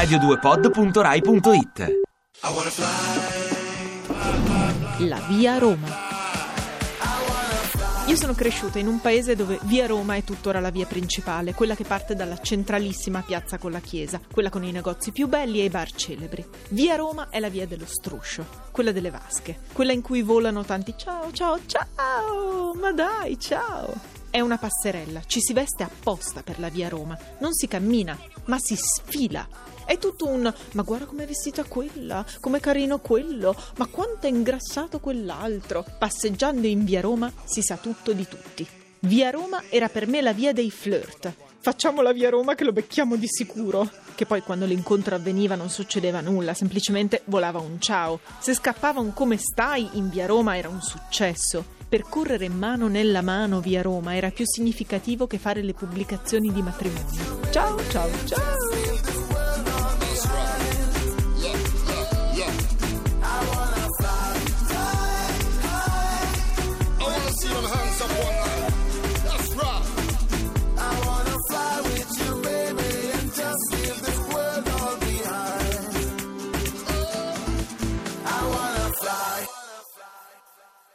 radio2pod.rai.it La via Roma. Io sono cresciuta in un paese dove via Roma è tuttora la via principale, quella che parte dalla centralissima piazza con la chiesa, quella con i negozi più belli e i bar celebri. Via Roma è la via dello struscio, quella delle vasche, quella in cui volano tanti ciao, ciao, ciao, ma dai, ciao. È una passerella, ci si veste apposta per la via Roma, non si cammina, ma si sfila. È tutto un ma guarda com'è vestita quella, com'è carino quello, ma quanto è ingrassato quell'altro. Passeggiando in via Roma si sa tutto di tutti. Via Roma era per me la via dei flirt. Facciamo la via Roma che lo becchiamo di sicuro. Che poi quando l'incontro avveniva non succedeva nulla, semplicemente volava un ciao. Se scappava un come stai in via Roma era un successo. Percorrere mano nella mano via Roma era più significativo che fare le pubblicazioni di matrimonio. Ciao, ciao, ciao!